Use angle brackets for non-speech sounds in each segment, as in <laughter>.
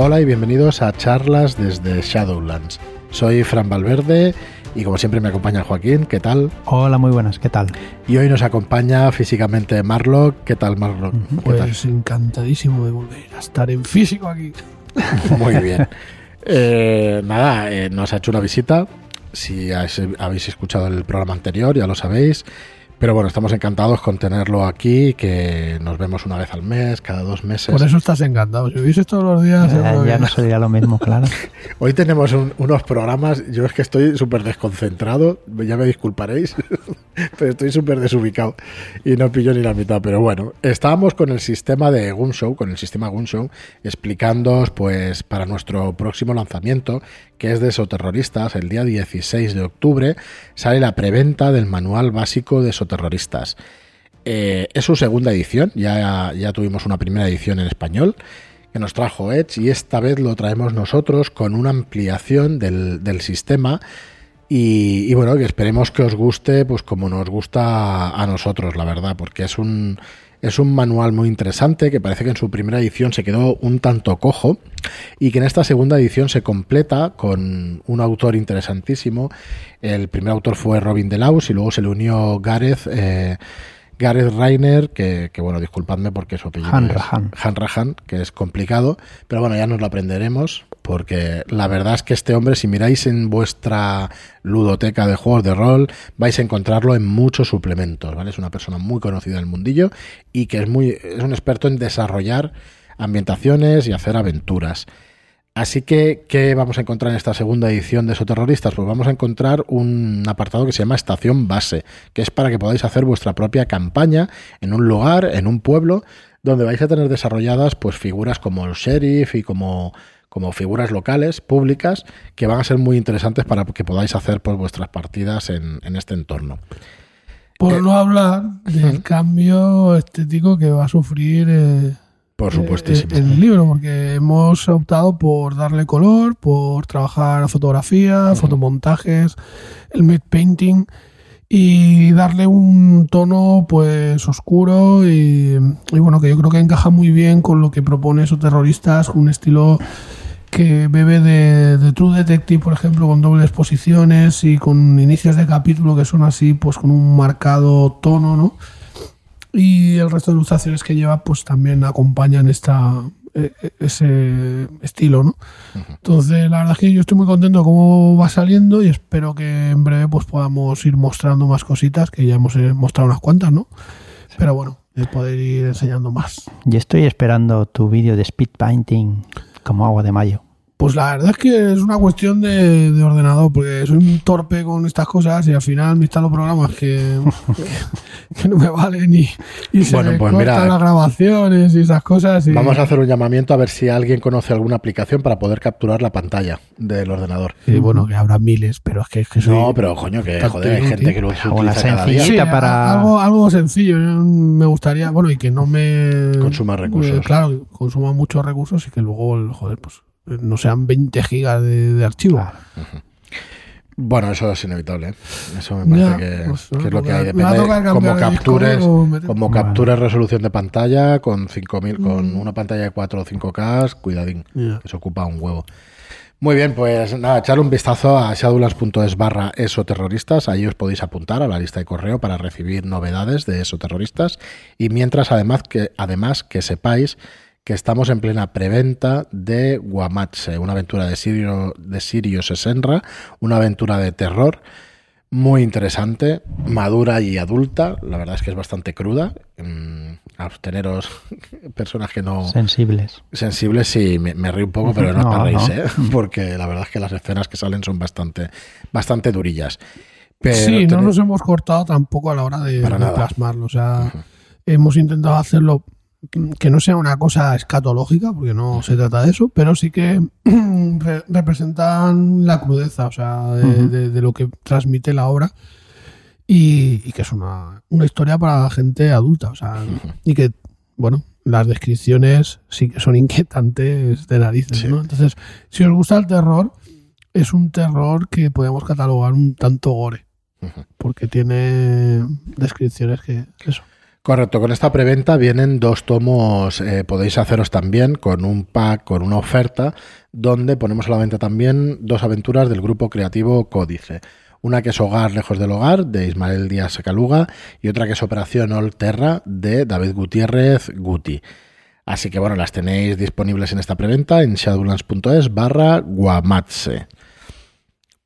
Hola y bienvenidos a charlas desde Shadowlands. Soy Fran Valverde y como siempre me acompaña Joaquín, ¿qué tal? Hola, muy buenas, ¿qué tal? Y hoy nos acompaña físicamente Marlock, ¿qué tal Marlock? Pues encantadísimo de volver a estar en físico aquí. <laughs> Muy bien. Eh, nada, eh, nos ha hecho una visita. Si habéis escuchado el programa anterior, ya lo sabéis. Pero bueno, estamos encantados con tenerlo aquí, que nos vemos una vez al mes, cada dos meses. Por eso estás encantado. Si hubiese todos los días... Ya, no sería lo mismo, claro. <laughs> Hoy tenemos unos programas, yo es que estoy súper desconcentrado, ya me disculparéis, <laughs> pero estoy súper desubicado y no pillo ni la mitad. Pero bueno, estábamos con el sistema de Gunshow, con el sistema Gunshow, explicándoos pues para nuestro próximo lanzamiento, que es de Soterroristas, el día 16 de octubre, sale la preventa del manual básico de Soterroristas. Eh, es su segunda edición, ya, ya tuvimos una primera edición en español que nos trajo Edge y esta vez lo traemos nosotros con una ampliación del, sistema y, y, bueno, que esperemos que os guste pues como nos gusta a nosotros, la verdad, porque es un es un manual muy interesante que parece que en su primera edición se quedó un tanto cojo y que en esta segunda edición se completa con un autor interesantísimo. El primer autor fue Robin Delaus y luego se le unió Gareth. Eh, Gareth Reiner, que, bueno, disculpadme porque su apellido Han es Han que es complicado, pero bueno, ya nos lo aprenderemos, porque la verdad es que este hombre, si miráis en vuestra ludoteca de juegos de rol, vais a encontrarlo en muchos suplementos, ¿vale? Es una persona muy conocida en el mundillo y que es muy, es un experto en desarrollar ambientaciones y hacer aventuras. Así que, ¿qué vamos a encontrar en esta segunda edición de Soterroristas? Pues vamos a encontrar un apartado que se llama Estación Base, que es para que podáis hacer vuestra propia campaña en un lugar, en un pueblo, donde vais a tener desarrolladas pues figuras como el sheriff y como, como figuras locales, públicas, que van a ser muy interesantes para que podáis hacer pues, vuestras partidas en, este entorno. Por eh, no hablar del cambio estético que va a sufrir... Eh, por supuestísimo. En el libro, porque hemos optado por darle color, por trabajar fotografía, fotomontajes, el mid painting y darle un tono pues oscuro y, bueno que yo creo que encaja muy bien con lo que propone esos terroristas un estilo que bebe de, de, True Detective por ejemplo con dobles posiciones y con inicios de capítulo que son así pues con un marcado tono no y el resto de ilustraciones que lleva pues también acompañan esta e, e, ese estilo, ¿no? Entonces, la verdad es que yo estoy muy contento de cómo va saliendo y espero que en breve pues podamos ir mostrando más cositas, que ya hemos eh, mostrado unas cuantas, ¿no? Pero bueno, de poder ir enseñando más. Y estoy esperando tu vídeo de speed painting como agua de mayo. Pues la verdad es que es una cuestión de, ordenador, porque soy un torpe con estas cosas y al final me instalo programas que, <laughs> que, no me valen y, y se me pues cortan las grabaciones y esas cosas. Vamos a hacer un llamamiento a ver si alguien conoce alguna aplicación para poder capturar la pantalla del ordenador. Y bueno, que habrá miles, pero es que, es que soy No, pero coño, que joder, hay gente que lo utiliza cada día. para... algo, algo sencillo, me gustaría, bueno, y que no me... Consuma recursos. claro, consuma muchos recursos y que luego, joder, pues no sean 20 gigas de, archivo. Bueno, eso es inevitable. ¿eh? Eso me parece pues, que, es lo que hay. Depende como captures, como captures resolución de pantalla con 5000, con mm. una pantalla de 4 o 5K, cuidadín, que se ocupa un huevo. Muy bien, pues nada, echar un vistazo a shadowlands.es barra esoterroristas. Ahí os podéis apuntar a la lista de correo para recibir novedades de esoterroristas. Y mientras, además que, además que sepáis que estamos en plena preventa de Guamatse, una aventura de Sirio, de Sirio Sesenra, una aventura de terror muy interesante, madura y adulta. La verdad es que es bastante cruda. Mm, absteneros <laughs> personas que no. Sensibles. Sensibles, sí, me, río un poco, pero no, para reírse, ¿eh? <laughs> porque la verdad es que las escenas que salen son bastante, bastante durillas. sí, no nos hemos cortado tampoco a la hora de, plasmarlo. O sea, hemos intentado hacerlo que no sea una cosa escatológica, porque no se trata de eso, pero sí que <clears throat> representan la crudeza, o sea, de, lo que transmite la obra y, que es una, historia para la gente adulta, o sea, y que, bueno, las descripciones sí que son inquietantes de narices, ¿no? Entonces, si os gusta el terror, es un terror que podemos catalogar un tanto gore, porque tiene descripciones que, eso Correcto, con esta preventa vienen dos tomos, eh, podéis haceros también con un pack, con una oferta, donde ponemos a la venta también dos aventuras del grupo creativo Códice. Una que es Hogar lejos del hogar, de Ismael Díaz Secaluga, y otra que es Operación Olterra, de David Gutiérrez Guti. Así que bueno, las tenéis disponibles en esta preventa en shadowlands.es barra guamatse.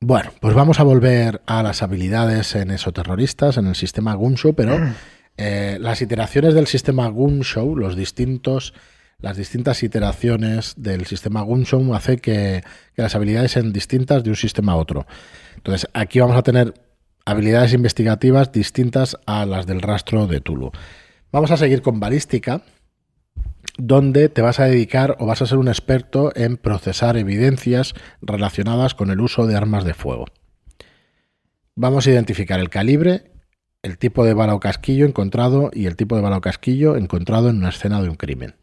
Bueno, pues vamos a volver a las habilidades en esoterroristas, en el sistema Gunshow, pero <clears throat> eh, las iteraciones del sistema Gunshow, los distintos, las distintas iteraciones del sistema Gunshow hace que, que las habilidades sean distintas de un sistema a otro. Entonces, aquí vamos a tener habilidades investigativas distintas a las del rastro de Tulu. Vamos a seguir con balística, donde te vas a dedicar o vas a ser un experto en procesar evidencias relacionadas con el uso de armas de fuego. Vamos a identificar el calibre, el tipo de bala o casquillo encontrado y el tipo de bala o casquillo encontrado en una escena de un crimen.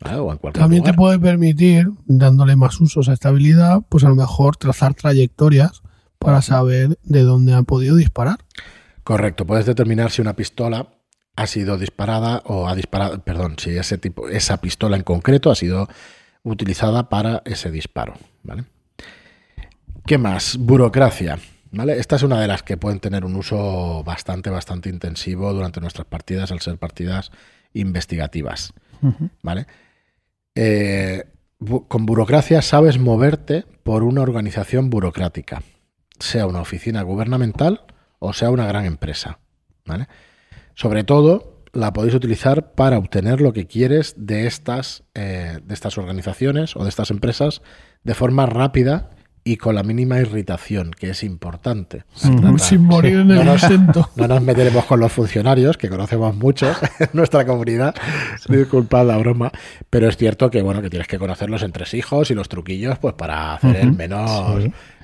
¿Vale? O en cualquier También te puede permitir, dándole más usos a esta habilidad, pues a lo mejor trazar trayectorias para saber de dónde han podido disparar. Correcto, puedes determinar si una pistola ha sido disparada o ha disparado, perdón, si ese tipo, esa pistola en concreto ha sido utilizada para ese disparo, ¿vale? ¿Qué más? Burocracia, ¿vale? Esta es una de las que pueden tener un uso bastante, bastante intensivo durante nuestras partidas, al ser partidas investigativas. ¿vale? Eh, bu- con burocracia sabes moverte por una organización burocrática, sea una oficina gubernamental o sea una gran empresa, ¿vale? Sobre todo, la podéis utilizar para obtener lo que quieres de estas, eh, de estas organizaciones o de estas empresas de forma rápida y con la mínima irritación, que es importante. Sin morir en el No nos- intento. <laughs> no nos meteremos con los funcionarios, que conocemos muchos <laughs> en nuestra comunidad. Disculpad la broma. Pero es cierto que bueno, que tienes que conocer los entresijos y los truquillos, pues para hacer el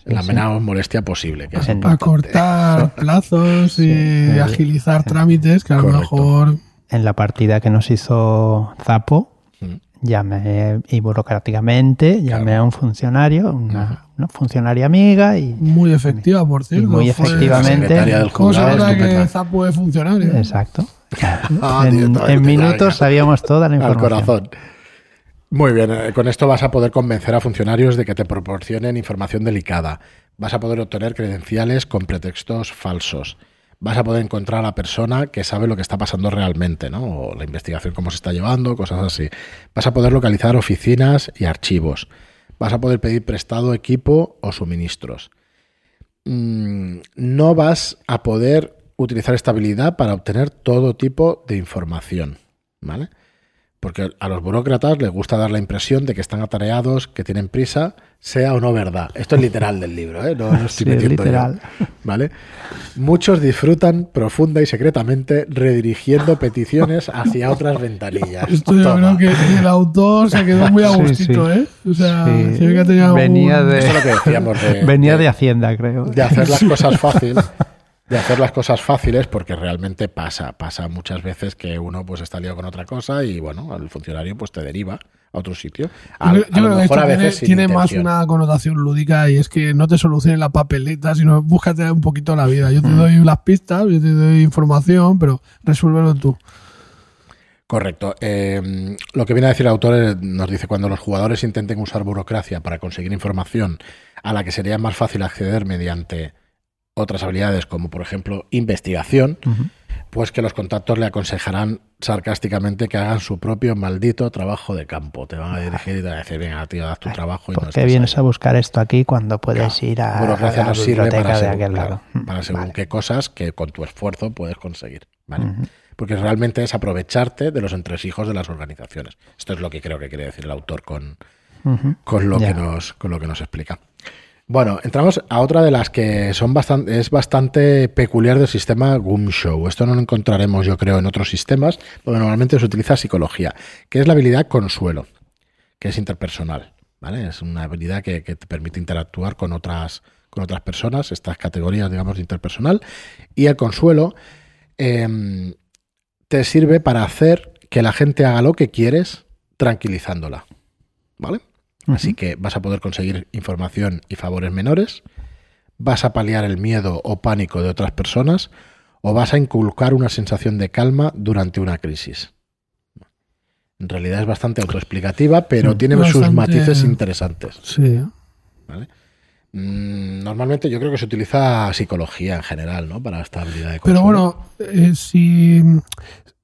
Sí, la sí. menor molestia posible. Que es En- Para importante. cortar <laughs> plazos y Sí. agilizar trámites que a lo mejor En la partida que nos hizo Zapo. Llamé y burocráticamente llamé a un funcionario, una, una funcionaria amiga y muy efectiva, por cierto. muy Fue- efectivamente. secretaria del ¿Cómo se juzgado, nota estupenda. que Zapo es funcionario? exacto. <laughs> Ah, en, en minutos sabíamos toda la al información. corazón. Muy bien, eh, con esto vas a poder convencer a funcionarios de que te proporcionen información delicada. Vas a poder obtener credenciales con pretextos falsos. Vas a poder encontrar a la persona que sabe lo que está pasando realmente, ¿no? O la investigación cómo se está llevando, cosas así. Vas a poder localizar oficinas y archivos. Vas a poder pedir prestado equipo o suministros. Mm, no vas a poder utilizar esta habilidad para obtener todo tipo de información, ¿vale? Porque a los burócratas les gusta dar la impresión de que están atareados, que tienen prisa, sea o no verdad. Esto es literal del libro, ¿eh? No estoy Sí, es metiendo yo, literal. ¿Vale? Muchos disfrutan profunda y secretamente redirigiendo peticiones hacia otras ventanillas. Esto yo Toma. creo que el autor se quedó muy a <laughs> gustito, sí. ¿eh? O sea, Sí. se ve que tenía Venía algún- de- Esto es lo que decíamos de, Venía de- de Hacienda, creo. de hacer las cosas fácil <laughs> de hacer las cosas fáciles porque realmente pasa pasa muchas veces que uno pues está liado con otra cosa y bueno el funcionario pues te deriva a otro sitio a, Yo creo- a lo que esto a tiene, veces sin tiene más una connotación lúdica y es que no te solucione la papeleta, sino búscate un poquito la vida. Yo te Mm. doy las pistas, yo te doy información, pero resuélvelo tú. Correcto. Eh, lo que viene a decir el autor nos dice cuando los jugadores intenten usar burocracia para conseguir información a la que sería más fácil acceder mediante otras habilidades como por ejemplo investigación, pues que los contactos le aconsejarán sarcásticamente que hagan su propio maldito trabajo de campo. Te van a dirigir y te van a decir, venga, tío, haz tu trabajo y no ¿Por estés qué vienes ahí". a buscar esto aquí cuando puedes Claro, ir a, a burocracia la nos sirve biblioteca para de según, aquel claro, lado? Mm, para según Vale. qué cosas que con tu esfuerzo puedes conseguir. ¿vale? Porque realmente es aprovecharte de los entresijos de las organizaciones. Esto es lo que creo que quiere decir el autor con, con, lo, Ya. que nos, con lo que nos explica. Bueno, entramos a otra de las que son bastante, es bastante peculiar del sistema Gumshow. Esto no lo encontraremos, yo creo, en otros sistemas, porque normalmente se utiliza psicología, que es la habilidad consuelo, que es interpersonal. ¿vale? Es una habilidad que, te permite interactuar con otras, con otras personas, estas categorías, digamos, de interpersonal. Y el consuelo em, te sirve para hacer que la gente haga lo que quieres, tranquilizándola. ¿Vale? Así que vas a poder conseguir información y favores menores, vas a paliar el miedo o pánico de otras personas, o vas a inculcar una sensación de calma durante una crisis. En realidad es bastante autoexplicativa, pero tiene sus matices interesantes. Sí. ¿vale? Mm, Normalmente yo creo que se utiliza psicología en general, ¿no? Para esta habilidad de Pero consumo. bueno, eh, si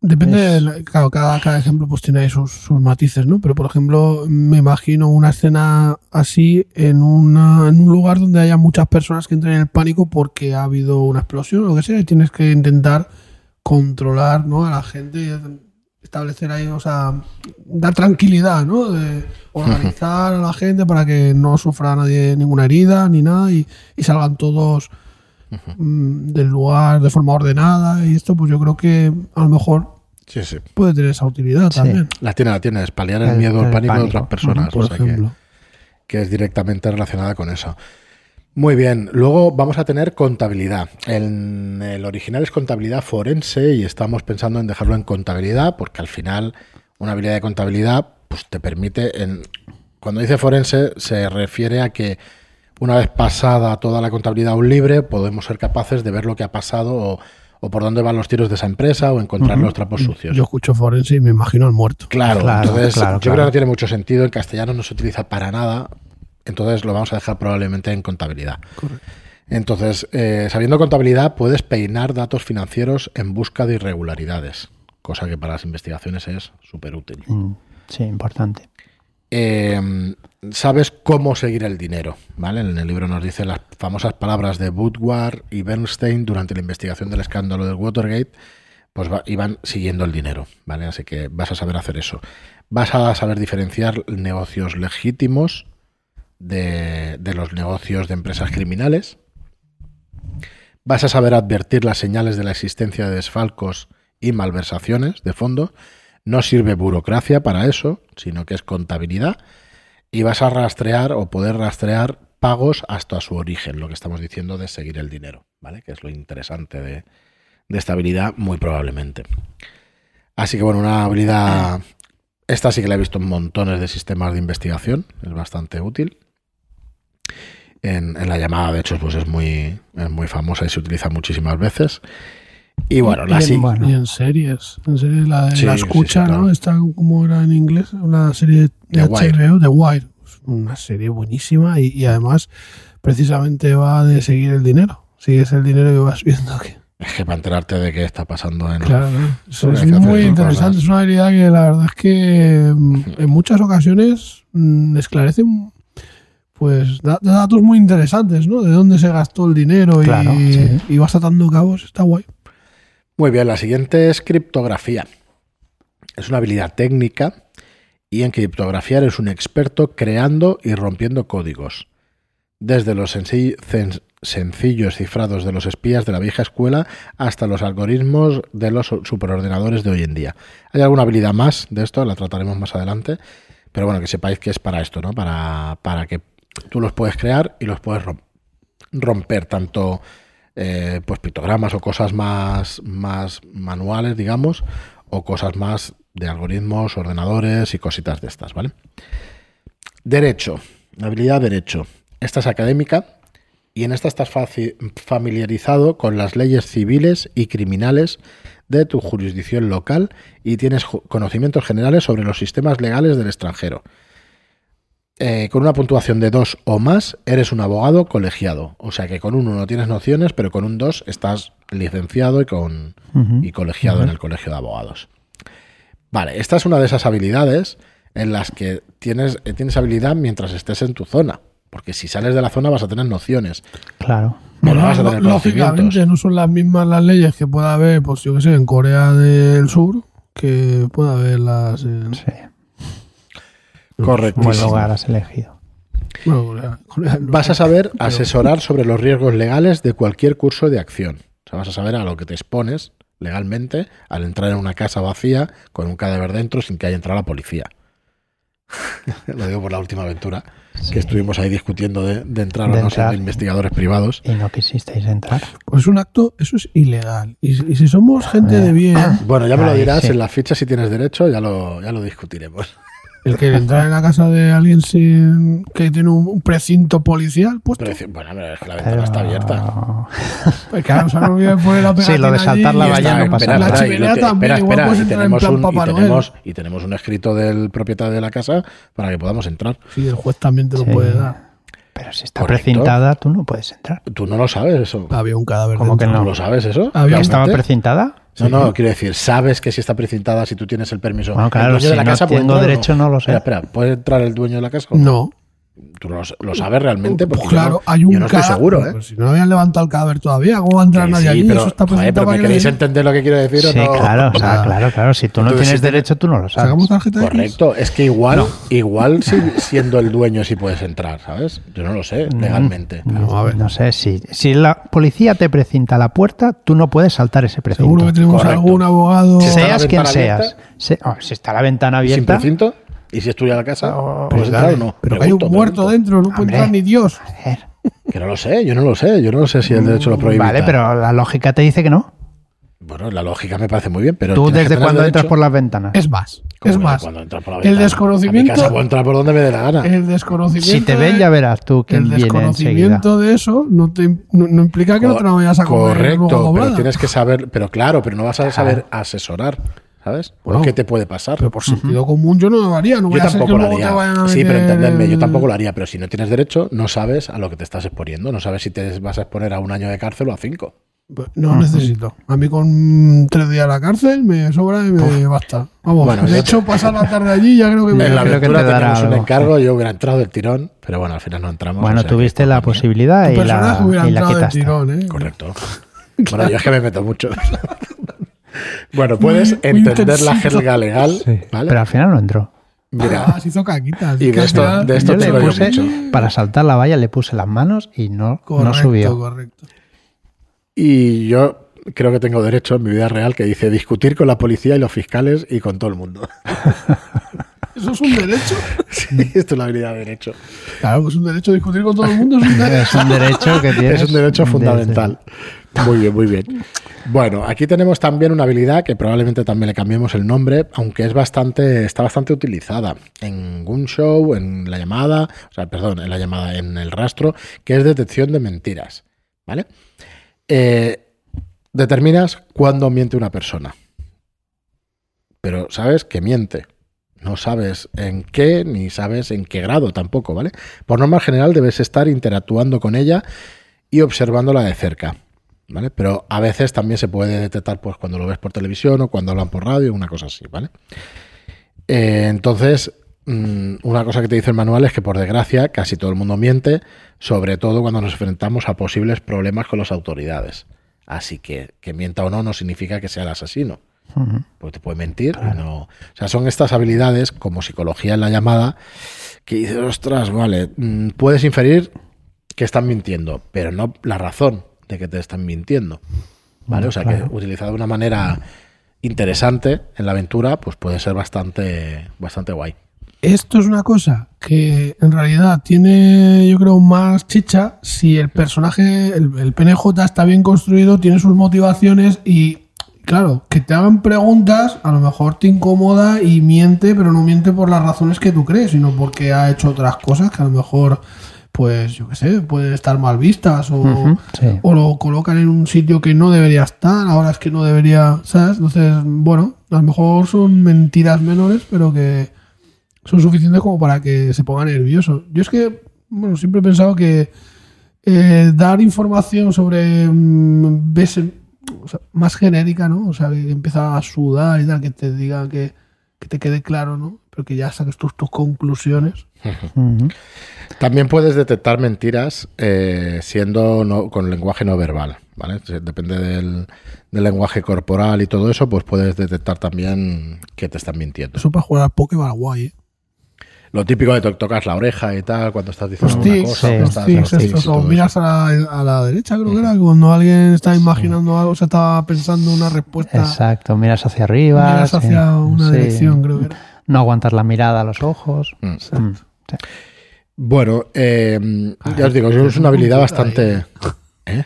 depende, Es- de la- claro, cada, cada ejemplo pues tiene sus, sus matices, ¿no? Pero por ejemplo, me imagino una escena así en, una, en un lugar donde haya muchas personas que entren en el pánico porque ha habido una explosión o lo que sea, y tienes que intentar controlar, ¿no? A la gente y establecer ahí, o sea, dar tranquilidad, ¿no? De organizar a la gente para que no sufra nadie ninguna herida ni nada y, y salgan todos mm, del lugar de forma ordenada y esto pues yo creo que a lo mejor Sí, sí. puede tener esa utilidad Sí. también La tiene, la tiene, es paliar el, El- miedo el el pánico, de otras personas. por o sea que- ejemplo que es directamente relacionada con eso. Muy bien, luego vamos a tener contabilidad. En el original es contabilidad forense y estamos pensando en dejarlo en contabilidad porque al final una habilidad de contabilidad pues te permite en cuando dice forense se refiere a que una vez pasada toda la contabilidad a un libre podemos ser capaces de ver lo que ha pasado o, o por dónde van los tiros de esa empresa o encontrar los trapos sucios. yo escucho forense y me imagino al muerto Claro, Claro, entonces claro, yo creo que no tiene mucho sentido. En castellano no se utiliza para nada. Entonces lo vamos a dejar probablemente en contabilidad. Correcto. Entonces, eh, sabiendo contabilidad, puedes peinar datos financieros en busca de irregularidades, cosa que para las investigaciones es súper útil. Mm, Sí, importante. Eh, sabes cómo seguir el dinero, ¿vale? En el libro nos dice las famosas palabras de Woodward y Bernstein durante la investigación del escándalo del Watergate, pues va- iban siguiendo el dinero, ¿vale? Así que vas a saber hacer eso. Vas a saber diferenciar negocios legítimos de, los negocios de empresas criminales. Vas a saber advertir las señales de la existencia de desfalcos y malversaciones de fondo. No sirve burocracia para eso, sino que es contabilidad. Y vas a rastrear o poder rastrear pagos hasta su origen, lo que estamos diciendo de seguir el dinero, ¿vale? Que es lo interesante de, de esta habilidad, muy probablemente. Así que bueno, una habilidad. Esta sí que la he visto en montones de sistemas de investigación, es bastante útil. En, en la llamada, de hecho, pues es muy, es muy famosa y se utiliza muchísimas veces. Y bueno, la y, sí. en, bueno. y en series en series la, Sí, la sí, escucha sí, claro. no está como era en inglés una serie de The Wire. HBO The Wire una serie buenísima y, y además precisamente va de seguir el dinero sigues el dinero y vas viendo que Es que para enterarte de qué está pasando en, Claro, ¿no? Eso es que muy interesante. cosas. Es una habilidad que la verdad es que mm, en muchas ocasiones mm, esclarece pues da- da datos muy interesantes, ¿no? De dónde se gastó el dinero y, Claro, sí. y vas atando cabos. Está guay. Muy bien, la siguiente es criptografía. Es una habilidad técnica y en criptografía eres un experto creando y rompiendo códigos. Desde los sencillos cifrados de los espías de la vieja escuela hasta los algoritmos de los superordenadores de hoy en día. Hay alguna habilidad más de esto, la trataremos más adelante, pero bueno, que sepáis que es para esto, ¿no? Para, para que tú los puedes crear y los puedes rom- romper, tanto eh, pues pictogramas o cosas más, más manuales, digamos, o cosas más de algoritmos, ordenadores y cositas de estas, ¿vale? Derecho, habilidad derecho. Esta es académica y en esta estás familiarizado con las leyes civiles y criminales de tu jurisdicción local y tienes conocimientos generales sobre los sistemas legales del extranjero. Eh, con una puntuación de 2 o más, eres un abogado colegiado. O sea que con un 1 tienes nociones, pero con un 2 estás licenciado y, con, y colegiado en el colegio de abogados. Vale, esta es una de esas habilidades en las que tienes, eh, tienes habilidad mientras estés en tu zona. Porque si sales de la zona vas a tener nociones. Claro. No Bueno, vas a tener lo- lógicamente no son las mismas las leyes que pueda haber, pues yo que sé, en Corea del Sur, que pueda haber las en Sí. Pues, Buen lugar has elegido. Vas a saber asesorar sobre los riesgos legales de cualquier curso de acción. O sea, vas a saber a lo que te expones legalmente al entrar en una casa vacía con un cadáver dentro sin que haya entrado la policía. <laughs> lo digo por la última aventura, Sí. que estuvimos ahí discutiendo de, de entrar De o no siendo entrar. investigadores privados. Y no quisisteis entrar. Pues un acto, eso es ilegal. Y, si- y si somos gente de bien, Bueno, ya me lo dirás sí. en la ficha si tienes derecho, ya lo, ya lo discutiremos. El que entra en la casa de alguien sin que tiene un, precinto policial puesto. Pero, dice, bueno, pero es que la ventana está abierta. <laughs> Pues claro, se han olvidado de poner la Sí, lo de pegatina saltar la y valla no pasa La nada. y lo chimenea también, espera, igual espera, puedes y entrar en tenemos, plan un, y, tenemos, y tenemos un escrito del propietario de la casa para que podamos entrar. Sí, el juez también te lo Sí. puede dar. Pero si está Correcto. precintada, tú no puedes entrar. Tú no lo sabes eso. Había un cadáver ¿Cómo que dentro. ¿Tú lo sabes eso? Había- ¿Que estaba precintada? No, no, quiero decir, sabes que si está precintada, si tú tienes el permiso. Bueno, claro, ¿El dueño si de la no casa puede tengo entrar derecho, no lo sé. Espera, espera, ¿puede entrar el dueño de la casa? o No. ¿Tú lo, lo sabes realmente? Pues Porque yo claro, no- hay un Yo no estoy cadáver. seguro, ¿eh? Pero si no habían levantado el cadáver todavía, ¿cómo va a entrar nadie sí, allí? pero, Eso está joder, presentado pero para ¿me que queréis le- entender lo que quiero decir o Sí, no? claro, o sea, Nada. claro, claro. Si tú no Entonces, tienes si te- derecho, tú no lo sabes. ¿Sacamos tarjeta X? Correcto, es que igual, igual si, <laughs> siendo el dueño sí puedes entrar, ¿sabes? Yo no lo sé, Mm. legalmente. No, a ver. No sé, si, si la policía te precinta la puerta, tú no puedes saltar ese precinto. Seguro que tenemos Correcto. algún abogado. Seas quien seas. abierta? Se- oh, si está la ventana ¿Sin abierta, precinto? ¿Y si es tuya la casa? ¿Puedes Pues entrar no? Pero que hay un muerto dentro, no puede entrar ni Dios. joder. Que no lo sé, yo no lo sé, yo no lo sé si el derecho lo prohíbe. y Vale, pero la lógica te dice que no. Bueno, la lógica me parece muy bien, pero. Tú que desde cuando entras por las ventanas. Es más, ¿Cómo es que más. cuando entras por la el ventana? desconocimiento- A mi casa puedo entrar por donde me dé la gana. El desconocimiento. Si te ven, de- ya verás tú quién El viene enseguida. desconocimiento de eso no, te, no, no implica que no te la vayas a comer luego Correcto, pero tienes que saber. Pero claro, pero no vas a saber asesorar, ¿sabes? Bueno, ¿Qué te puede pasar? Pero por sentido común yo no lo haría. No Yo voy a ser que tampoco lo te vayan haría. a Sí, pero meter entendedme, yo tampoco lo haría. Pero si no tienes derecho, no sabes a lo que te estás exponiendo. No sabes si te vas a exponer a un año de cárcel o a cinco. Pues No necesito. A mí con tres días a la cárcel me sobra y me basta. Vamos, Bueno, de hecho, pasar la tarde allí ya creo que me... En la creo que te dará teníamos un encargo, yo hubiera entrado del tirón, pero bueno, al final no entramos. Bueno, o sea tuviste la posibilidad y la, y la quitaste. tirón, ¿eh? Correcto. <laughs> Bueno, yo es que me meto mucho. <laughs> bueno, puedes Muy- muy entender la jerga legal, Sí, ¿vale? Pero al final no entró. Mira, Ah, se hizo caquitas. y de esto, de esto Yo le puse- mucho. Para saltar la valla le puse las manos y no, Correcto, no subió. correcto. Y yo creo que tengo derecho en mi vida real que dice discutir con la policía y los fiscales y con todo el mundo. <laughs> ¿Eso es un derecho? <laughs> sí, esto es la habilidad de derecho. Claro, pues un derecho a discutir con todo el mundo es un derecho. <laughs> Es un derecho que tienes. Es un derecho desde- fundamental. <laughs> Muy bien, muy bien. Bueno, aquí tenemos también una habilidad que probablemente también le cambiemos el nombre, aunque es bastante, está bastante utilizada en un show, en la llamada, o sea, perdón, en la llamada, en el rastro, que es detección de mentiras. ¿Vale? Eh, determinas cuándo miente una persona. Pero sabes que miente. No sabes en qué, ni sabes en qué grado tampoco, ¿vale? Por norma general debes estar interactuando con ella y observándola de cerca. ¿Vale? Pero a veces también se puede detectar pues, cuando lo ves por televisión o cuando hablan por radio, una cosa así, ¿vale? Eh, entonces, mm, una cosa que te dice el manual es que por desgracia casi todo el mundo miente, sobre todo cuando nos enfrentamos a posibles problemas con las autoridades. Así que que mienta o no no significa que sea el asesino. Porque te puede mentir no. O sea, son estas habilidades, como psicología en la llamada, que dices, ostras, vale, mm, puedes inferir que están mintiendo, pero no la razón de que te están mintiendo. ¿Vale? O sea Claro. que utilizado de una manera interesante en la aventura, pues puede ser bastante, bastante guay. Esto es una cosa que en realidad tiene, yo creo, más chicha si el personaje, el, el PNJ está bien construido, tiene sus motivaciones y, claro, que te hagan preguntas, a lo mejor te incomoda y miente, pero no miente por las razones que tú crees, sino porque ha hecho otras cosas que a lo mejor, pues, yo qué sé, pueden estar mal vistas o, sí. o lo colocan en un sitio que no debería estar, ahora es que no debería, ¿sabes? Entonces, bueno, a lo mejor son mentiras menores, pero que son suficientes como para que se ponga nervioso. Yo es que, bueno, siempre he pensado que eh, dar información sobre mm, ves, o sea, más genérica, ¿no? O sea, que empieza a sudar y tal, que te diga que, que te quede claro, ¿no? Pero que ya saques tus, tus conclusiones. También puedes detectar mentiras eh, siendo no- con lenguaje no verbal, ¿vale? Depende del, del lenguaje corporal y todo eso, pues puedes detectar también que te están mintiendo. Eso para jugar al Pokémon guay, ¿eh? Lo típico de to- tocas la oreja y tal cuando estás diciendo Los una tics, cosa, sí, estás- tics los tics miras a la, a la derecha, creo que era, cuando alguien está imaginando algo, se estaba pensando una respuesta, Exacto, miras hacia arriba. miras sí. hacia una Sí. dirección, creo que era. No aguantar la mirada a los ojos. Mm. Mm, sí. Bueno, eh, Ah, ya os digo, es una habilidad bastante... ¿Eh?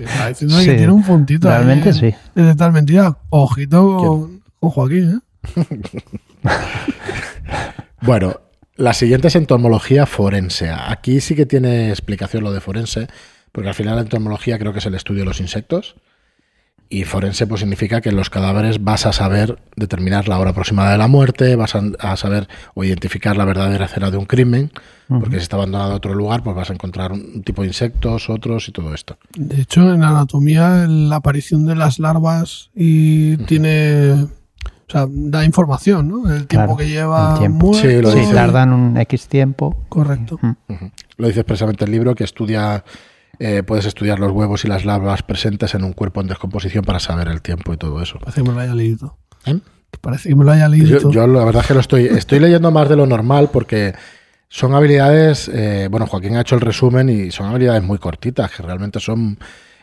Está diciendo Sí, que tiene un puntito realmente en- sí. en detectar mentiras. Ojito con, con Joaquín, ¿eh? <laughs> bueno, la siguiente es entomología forense. Aquí sí que tiene explicación lo de forense, porque al final la entomología creo que es el estudio de los insectos. Y forense pues significa que en los cadáveres vas a saber determinar la hora aproximada de la muerte, vas a, saber o identificar la verdadera escena de un crimen, porque si está abandonado a otro lugar, pues vas a encontrar un tipo de insectos, otros y todo esto. De hecho, en anatomía la aparición de las larvas y tiene o sea, da información, ¿no? El tiempo que lleva tiempo. Sí, lo dice. tardan un X tiempo. Correcto. Lo dice expresamente el libro que estudia eh, puedes estudiar los huevos y las larvas presentes en un cuerpo en descomposición para saber el tiempo y todo eso. Parece que me lo haya leído. ¿Eh? Parece que me lo haya leído. Yo, la verdad es que lo estoy, estoy leyendo más de lo normal porque son habilidades, eh, bueno, Joaquín ha hecho el resumen y son habilidades muy cortitas, que realmente son,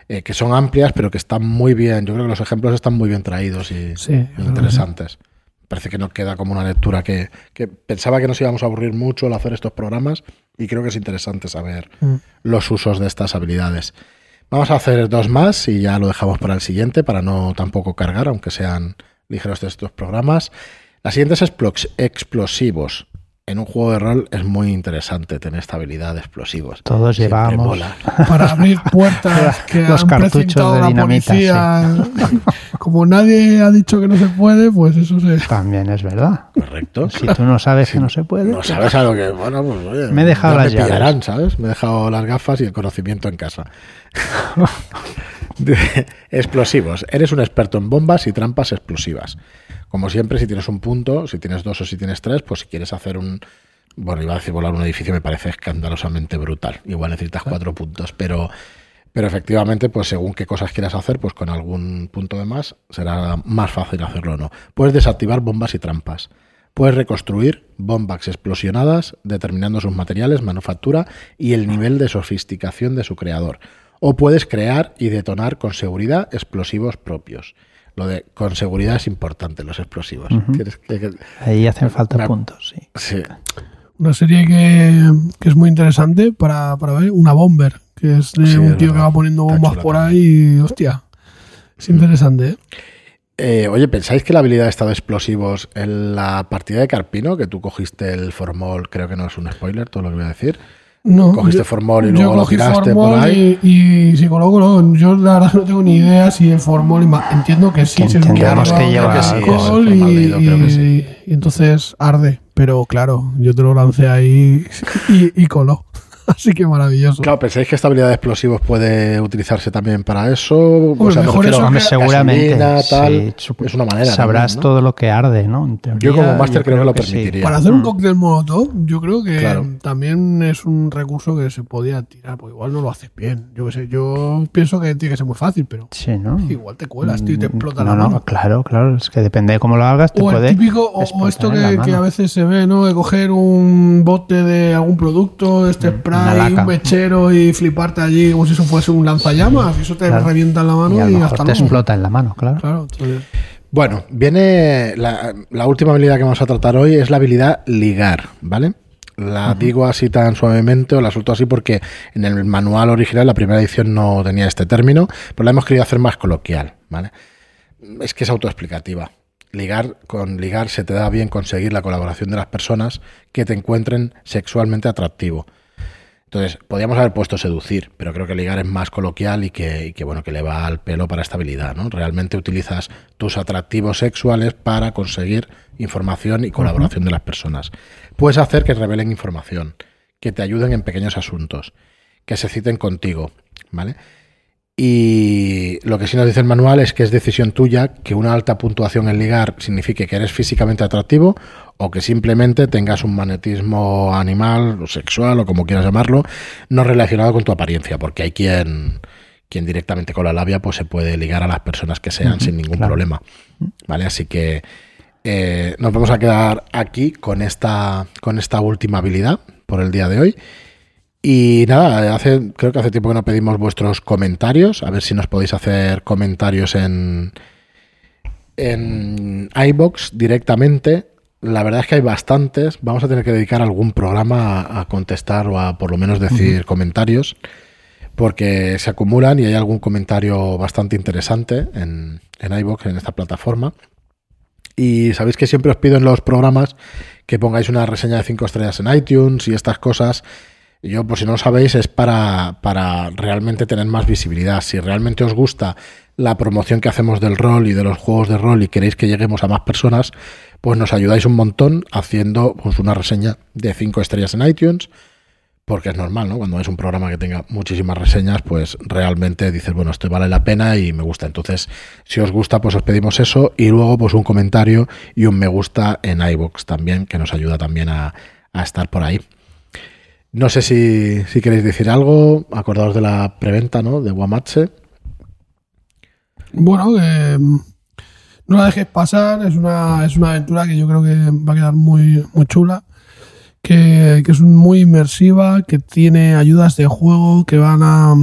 que son amplias, pero que están muy bien. Yo creo que los ejemplos están muy bien traídos y interesantes parece que nos queda como una lectura que, pensaba que nos íbamos a aburrir mucho al hacer estos programas y creo que es interesante saber mm. los usos de estas habilidades. Vamos a hacer dos más y ya lo dejamos para el siguiente para no tampoco cargar, aunque sean ligeros de estos programas. La siguiente es explosivos en un juego de rol es muy interesante tener esta habilidad de explosivos. Todos llevamos <laughs> para abrir puertas <laughs> que los cartuchos de dinamita. <laughs> Como nadie ha dicho que no se puede, pues eso se. También es verdad. Correcto. Si tú no sabes que no se puede. No sabes algo que. Bueno, pues oye. Me he dejado las llaves. ¿sabes? Me he dejado las gafas y el conocimiento en casa. explosivos. Eres un experto en bombas y trampas explosivas. Como siempre, si tienes un punto, si tienes dos o si tienes tres, pues si quieres hacer un... Bueno, iba a decir volar un edificio, me parece escandalosamente brutal. Igual necesitas cuatro puntos, pero, pero efectivamente, pues según qué cosas quieras hacer, pues con algún punto de más será más fácil hacerlo o no. Puedes desactivar bombas y trampas. Puedes reconstruir bombas explosionadas determinando sus materiales, manufactura y el nivel de sofisticación de su creador. O puedes crear y detonar con seguridad explosivos propios. Lo de con seguridad es importante, los explosivos. Ahí hacen falta puntos, sí. Una serie que, es muy interesante para, ver, una bomber, que es de un tío que va poniendo bombas por ahí y, hostia, es interesante, ¿eh? ¿eh? oye, ¿pensáis que la habilidad de estado de explosivos en la partida de Carpino, que tú cogiste el formol, creo que no es un spoiler todo lo que voy a decir, no, Cogiste formol y luego lo tiraste por ahí. Y, y psicólogo, yo la verdad no tengo ni idea si el formol, entiendo que sí, que es un que lleva alcohol y, y, entonces arde. Pero claro, yo te lo lancé ahí y, y coló. <laughs> Así que maravilloso. Claro, ¿pensáis que esta habilidad de explosivos puede utilizarse también para eso? o sea, mejor eso seguramente. Tal, es una manera. Sabrás todo lo que arde, ¿no? yo como máster creo, que lo permitiría. Para hacer un mm. cóctel molotov, yo creo que también es un recurso que se podía tirar, porque igual no lo haces bien. Yo sé, yo pienso que tiene que ser muy fácil, pero sí, ¿no? igual te cuelas, tío, y te mm, explota no, la mano. claro, claro, es que depende de cómo lo hagas, te o puede el típico, o, esto que, que, a veces se ve, ¿no? De coger un bote de algún producto, este mm, un y fliparte allí como si eso fuese un lanzallamas. Y eso te revienta en la mano y, hasta te explota en la mano, claro. Bueno, viene la, última habilidad que vamos a tratar hoy es la habilidad ligar, ¿vale? La digo así tan suavemente o la suelto así porque en el manual original, la primera edición, no tenía este término, pero la hemos querido hacer más coloquial, ¿vale? Es que es autoexplicativa. Ligar, con ligar se te da bien conseguir la colaboración de las personas que te encuentren sexualmente atractivo. Entonces, podríamos haber puesto seducir, pero creo que ligar es más coloquial y que, bueno, que le va al pelo para estabilidad, ¿no? Realmente utilizas tus atractivos sexuales para conseguir información y colaboración de las personas. Puedes hacer que revelen información, que te ayuden en pequeños asuntos, que se citen contigo, ¿vale? Y lo que sí nos dice el manual es que es decisión tuya que una alta puntuación en ligar signifique que eres físicamente atractivo o que simplemente tengas un magnetismo animal o sexual o como quieras llamarlo, no relacionado con tu apariencia, porque hay quien, quien directamente con la labia pues se puede ligar a las personas que sean sin ningún problema. ¿Vale? Así que eh, nos vamos a quedar aquí con esta, con esta última habilidad por el día de hoy. Y nada, hace, creo que hace tiempo que no pedimos vuestros comentarios. A ver si nos podéis hacer comentarios en, en iBox directamente. La verdad es que hay bastantes. Vamos a tener que dedicar algún programa a, contestar o a por lo menos decir comentarios. Porque se acumulan y hay algún comentario bastante interesante en, en iBox, en esta plataforma. Y sabéis que siempre os pido en los programas que pongáis una reseña de 5 estrellas en iTunes y estas cosas. Yo, por si no lo sabéis, es para, para realmente tener más visibilidad. Si realmente os gusta la promoción que hacemos del rol y de los juegos de rol y queréis que lleguemos a más personas, pues nos ayudáis un montón haciendo pues, una reseña de 5 estrellas en iTunes, porque es normal, ¿no? Cuando es un programa que tenga muchísimas reseñas, pues realmente dices, bueno, esto vale la pena y me gusta. Entonces, si os gusta, pues os pedimos eso y luego pues un comentario y un me gusta en iBox también, que nos ayuda también a, a estar por ahí. No sé si, si, queréis decir algo, acordaos de la preventa, ¿no? De Guamache. Bueno, eh, no la dejéis pasar, es una, es una aventura que yo creo que va a quedar muy, muy chula, que, que es muy inmersiva, que tiene ayudas de juego que van a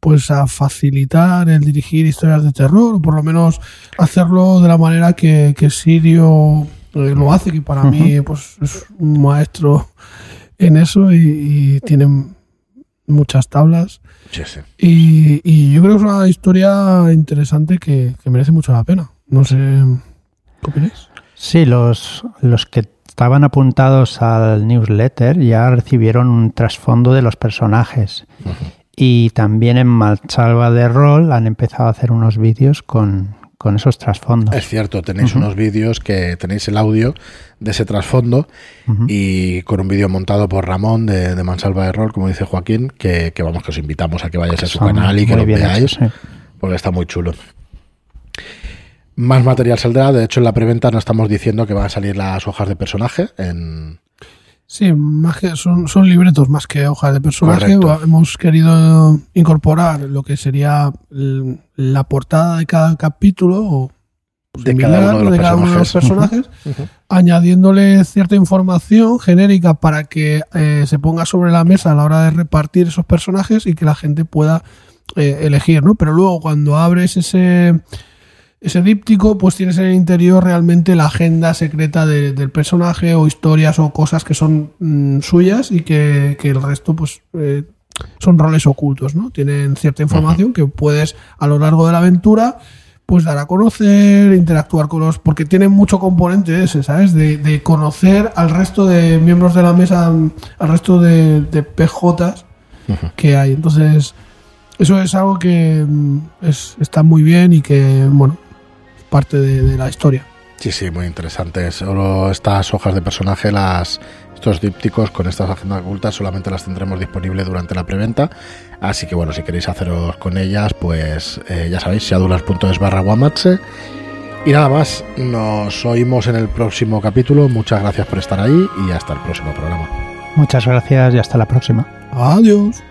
pues a facilitar el dirigir historias de terror, o por lo menos hacerlo de la manera que, que Sirio eh, lo hace, que para mí pues, es un maestro en eso y, y tiene muchas tablas. Sí, sí. Y, y, yo creo que es una historia interesante que, que, merece mucho la pena. No sé, ¿qué opináis? Sí, los, los que estaban apuntados al newsletter ya recibieron un trasfondo de los personajes. Uh -huh. Y también en Malchalva de Rol han empezado a hacer unos vídeos con, con esos trasfondos. Es cierto, tenéis uh -huh. unos vídeos que tenéis el audio de ese trasfondo uh -huh. y con un vídeo montado por Ramón de, de Mansalva de Rol, como dice Joaquín, que, que, vamos, que os invitamos a que vayáis a su canal y que lo veáis, sí. porque está muy chulo. Más material saldrá, de hecho en la preventa no estamos diciendo que van a salir las hojas de personaje en... Sí, más que son, son libretos más que hojas de personaje. Correcto. Hemos querido incorporar lo que sería la portada de cada capítulo o pues, de, cada uno de, de, cada uno de, los personajes, uh <laughs> -huh. añadiéndole cierta información genérica para que eh, se ponga sobre la mesa a la hora de repartir esos personajes y que la gente pueda eh, elegir, ¿no? Pero luego cuando abres ese ese díptico, pues tienes en el interior realmente la agenda secreta de, del personaje o historias o cosas que son mmm, suyas y que, que, el resto, pues, eh, son roles ocultos, ¿no? Tienen cierta información que puedes a lo largo de la aventura pues dar a conocer, interactuar con los... porque tienen mucho componente ese, ¿sabes? De, de conocer al resto de miembros de la mesa, al resto de, de PJs que hay. Entonces, eso es algo que mm, es, está muy bien y que, bueno, parte de, de, la historia. Sí, sí, muy interesante. Solo estas hojas de personaje, las estos dípticos con estas agendas ocultas solamente las tendremos disponibles durante la preventa. Así que bueno, si queréis haceros con ellas, pues eh, ya sabéis, seadulas.es barra guamache. Y nada más, nos oímos en el próximo capítulo. Muchas gracias por estar ahí y hasta el próximo programa. Muchas gracias y hasta la próxima. Adiós.